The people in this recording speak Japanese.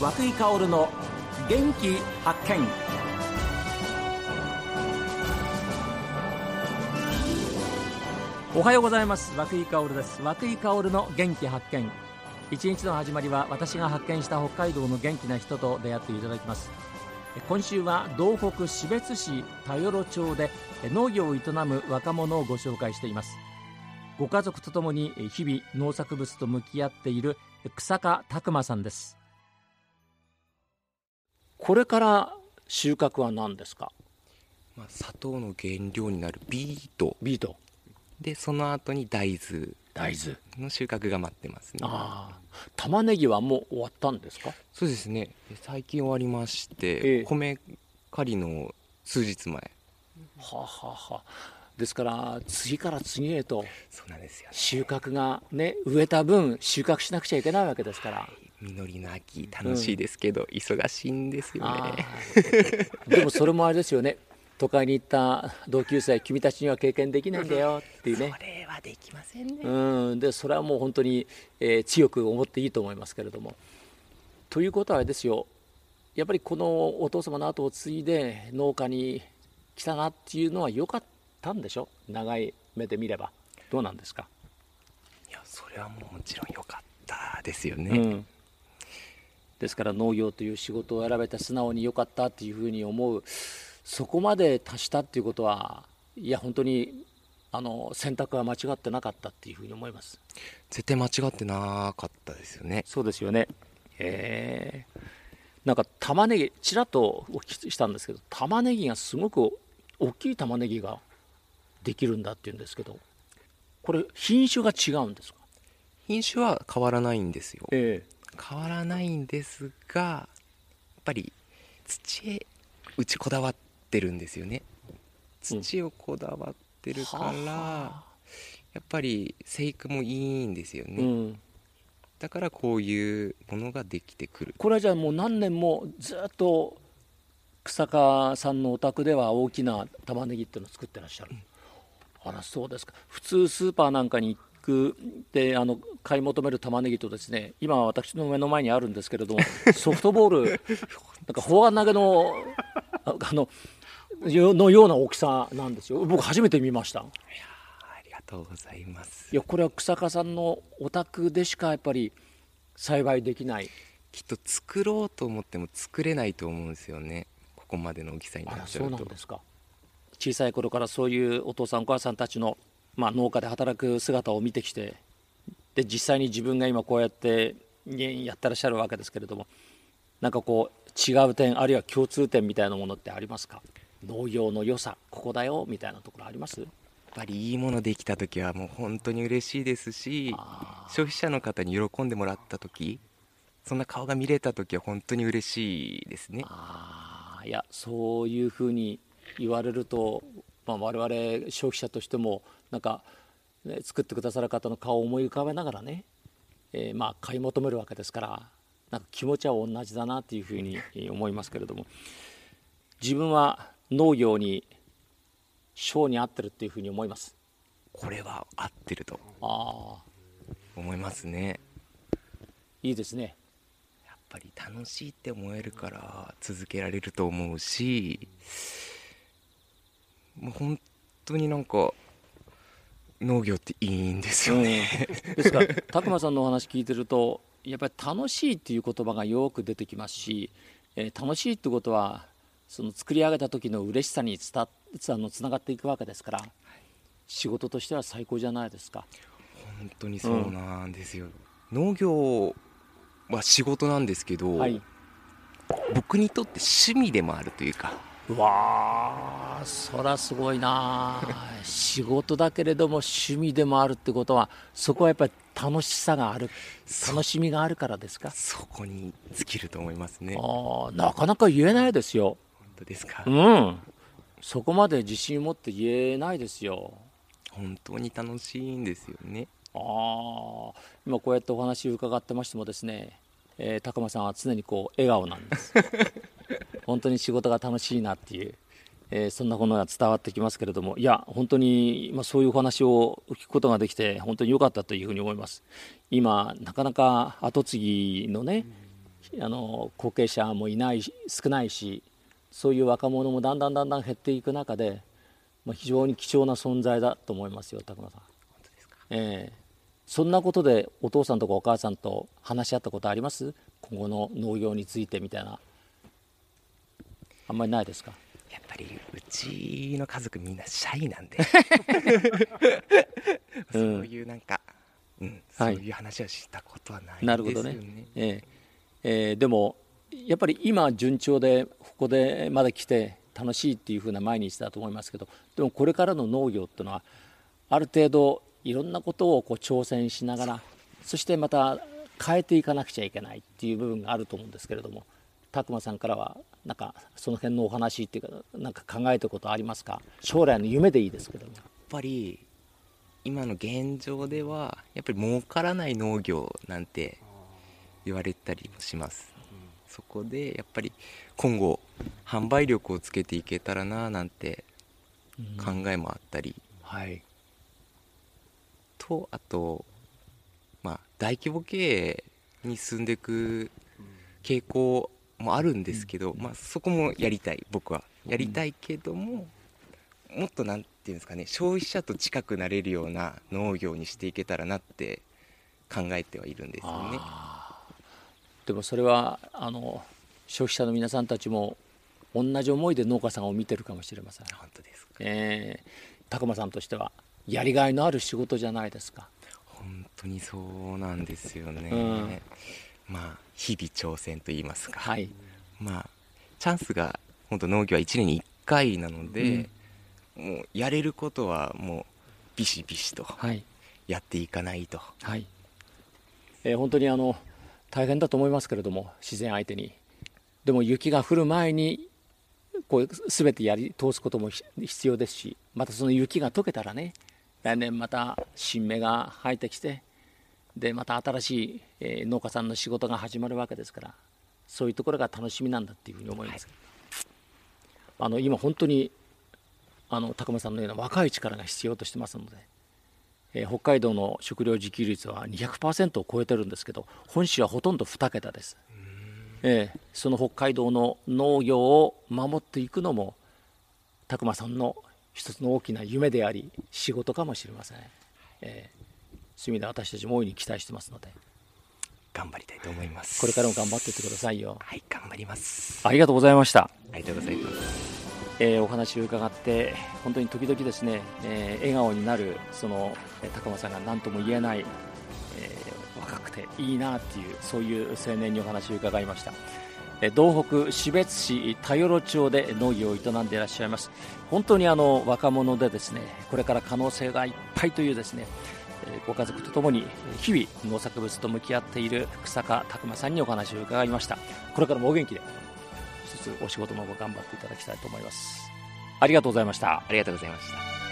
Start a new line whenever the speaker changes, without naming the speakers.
和久井薫の元気発見。おはようございます。和久井薫です。和久井薫の元気発見。一日の始まりは私が発見した北海道の元気な人と出会っていただきます。今週は道北標津市田与町で農業を営む若者をご紹介しています。ご家族とともに日々農作物と向き合っている草加拓磨さんです。これから収穫は何ですか？
まあ、砂糖の原料になるビート。
ビート。
でその後に大豆。
大豆。
の収穫が待ってますね。
ああ。玉ねぎはもう終わったんですか？
そうですね。最近終わりまして、
ええ。
米刈りの数日前。
はあ、はあはあ、ですから次から次へと収穫がね植えた分収穫しなくちゃいけないわけですから
実りの秋楽しいですけど、忙しいんですよ
あ
ね
ー。でもそれもあれですよね。都会に行った同級生君たちには経験できないんだよっていうね。
それはできませんね、
うん。でそれはもう本当に、えー強く思っていいと思いますけれども。ということはあれですよ。やっぱりこのお父様の後を継いで農家に来たなっていうのは良かったんでしょ？長い目で見れば。どうなんですか、
いやそれはもうもちろん良かったですよね、
うん、ですから農業という仕事を選べて素直に良かったっていうふうに思う。そこまで達したっていうことはいや本当にあの選択は間違ってなかったっていうふうに思います。
絶対間違ってなかったですよね。
そうですよね。えー、なんか玉ねぎちらっとお聞きしたんですけど玉ねぎがすごく大きい玉ねぎができるんだっていうんですけどこれ品種が違うんですか？
品種は変わらないんですよ。
え
変わらないんですがやっぱり土へうちこだわってるんですよね。
うん
土をこだわってるから、
はあ
やっぱり生育もいいんですよね、
うん、
だからこういうものができてくる。
これはじゃあもう何年もずっと草加さんのお宅では大きな玉ねぎっていうのを作ってらっしゃる、あらそうですか。普通スーパーなんかに行くであの買い求める玉ねぎとですね今は私の目の前にあるんですけれどもソフトボール なんか砲丸投げのああのよのような大きさなんですよ。僕初めて見ました。
ありがとうございます。
いやこれは草加さんのお宅でしかやっぱり栽培できない。
きっと作ろうと思っても作れないと思うんですよね。ここまでの大きさに
あらそうう
なっちゃと
なんですか。小さい頃からそういうお父さんお母さんたちの、まあ、農家で働く姿を見てきてで実際に自分が今こうやってねやってらっしゃるわけですけれどもなんかこう違う点あるいは共通点みたいなものってありますか？農業の良さここだよみたいなところあります？
やっぱりいいものできた時はもう本当に嬉しいですし
あ
消費者の方に喜んでもらった時そんな顔が見れた時は本当に嬉しいですね。
あー。いやそういうふうに言われると、まあ、我々消費者としてもなんか、ね、作ってくださる方の顔を思い浮かべながらね、えーまあ買い求めるわけですからなんか気持ちは同じだなというふうにえー思いますけれども。自分は農業に性に合ってるっていうふうに思います。
これは合ってると
ああ。
思いますね。
いいですね。
やっぱり楽しいって思えるから続けられると思うしもう本当になんか農業っていいんですよね、
うんですから拓磨さんのお話聞いてるとやっぱり楽しいっていう言葉がよく出てきますし、えー楽しいってことはその作り上げた時の嬉しさにつたつあのつながっていくわけですから仕事としては最高じゃないですか。
本当にそうなんですよ、農業は仕事なんですけど、
はい、
僕にとって趣味でもあるというか
うわーそらすごいな仕事だけれども趣味でもあるってことはそこはやっぱり楽しさがある楽しみがあるからですか？
そこに尽きると思いますね。本
あーなかなか言えないですよ。
当ですか、
うん。そこまで自信を持って言えないですよ。
本当に楽しいんですよね。
ああ今こうやってお話を伺ってましてもですね、えー高間さんは常にこう笑顔なんです 本当に仕事が楽しいなっていう、えーそんなものが伝わってきますけれどもいや本当に、まあ、そういうお話を聞くことができて本当に良かったというふうに思います。今なかなか後継ぎのねあの後継者もいない少ないしそういう若者もだんだんだんだん減っていく中で、まあ、非常に貴重な存在だと思いますよ拓磨さん。えー、そんなことでお父さんとかお母さんと話し合ったことあります？今後の農業についてみたいなあんまりないですか？
やっぱりうちの家族みんなシャイなんで。そういうなんか、うん、そういう話はしたことはないですよね。なるほどね、
えーえー、でもやっぱり今順調でここでまで来て楽しいっていうふうな毎日だと思いますけどでもこれからの農業っていうのはある程度いろんなことをこう挑戦しながらそしてまた変えていかなくちゃいけないっていう部分があると思うんですけれども拓磨さんからはなんかその辺のお話っていうかなんか考えたことありますか？将来の夢でいいですけども。
やっぱり今の現状ではやっぱり儲からない農業なんて言われたりもします、うん、そこでやっぱり今後販売力をつけていけたらななんて考えもあったり、
うん、はい。
とあとまあ大規模経営に進んでいく傾向もあるんですけど、まあ、そこもやりたい僕は。やりたいけども、もっとなんていうんですかね消費者と近くなれるような農業にしていけたらなって考えてはいるんですよね。
でもそれはあの消費者の皆さんたちも同じ思いで農家さんを見てるかもしれません。
本当ですか、
えー、高間さんとしてはやりがいのある仕事じゃないですか。
本当にそうなんですよね、うんまあ、日々挑戦といいますか、
はい、
まあ、チャンスが本当農業は1年に1回なので、うん、もうやれることはもうビシビシとやっていかないと、
はい。はい、えー、本当にあの大変だと思いますけれども自然相手に。でも雪が降る前にこう全てやり通すことも必要ですしまたその雪が溶けたらね来年また新芽が生えてきてでまた新しい、えー、農家さんの仕事が始まるわけですからそういうところが楽しみなんだっていうふうに思います、はい、あの今本当にあの高間さんのような若い力が必要としてますので、えー、北海道の食料自給率は200%を超えてるんですけど本州はほとんど2桁です、えー、その北海道の農業を守っていくのも拓磨さんの一つの大きな夢であり仕事かもしれません、えーそういう意味で私たちも大いに期待してますので。
頑張りたいと思います。
これからも頑張っていってくださいよ。
はい頑張ります。
ありがとうございました。
ありがとうございます。
えー、お話を伺って本当に時々ですね、えー、笑顔になるその、えー、高間さんが何とも言えない、えー、若くていいなっていうそういう青年にお話を伺いました。道北標別市田与町で農業を営んでいらっしゃいます。本当にあの若者でですねこれから可能性がいっぱいというですねご家族とともに日々農作物と向き合っている福坂拓磨さんにお話を伺いました。これからもお元気で一つお仕事の方頑張っていただきたいと思います。ありがとうございました。
ありがとうございました。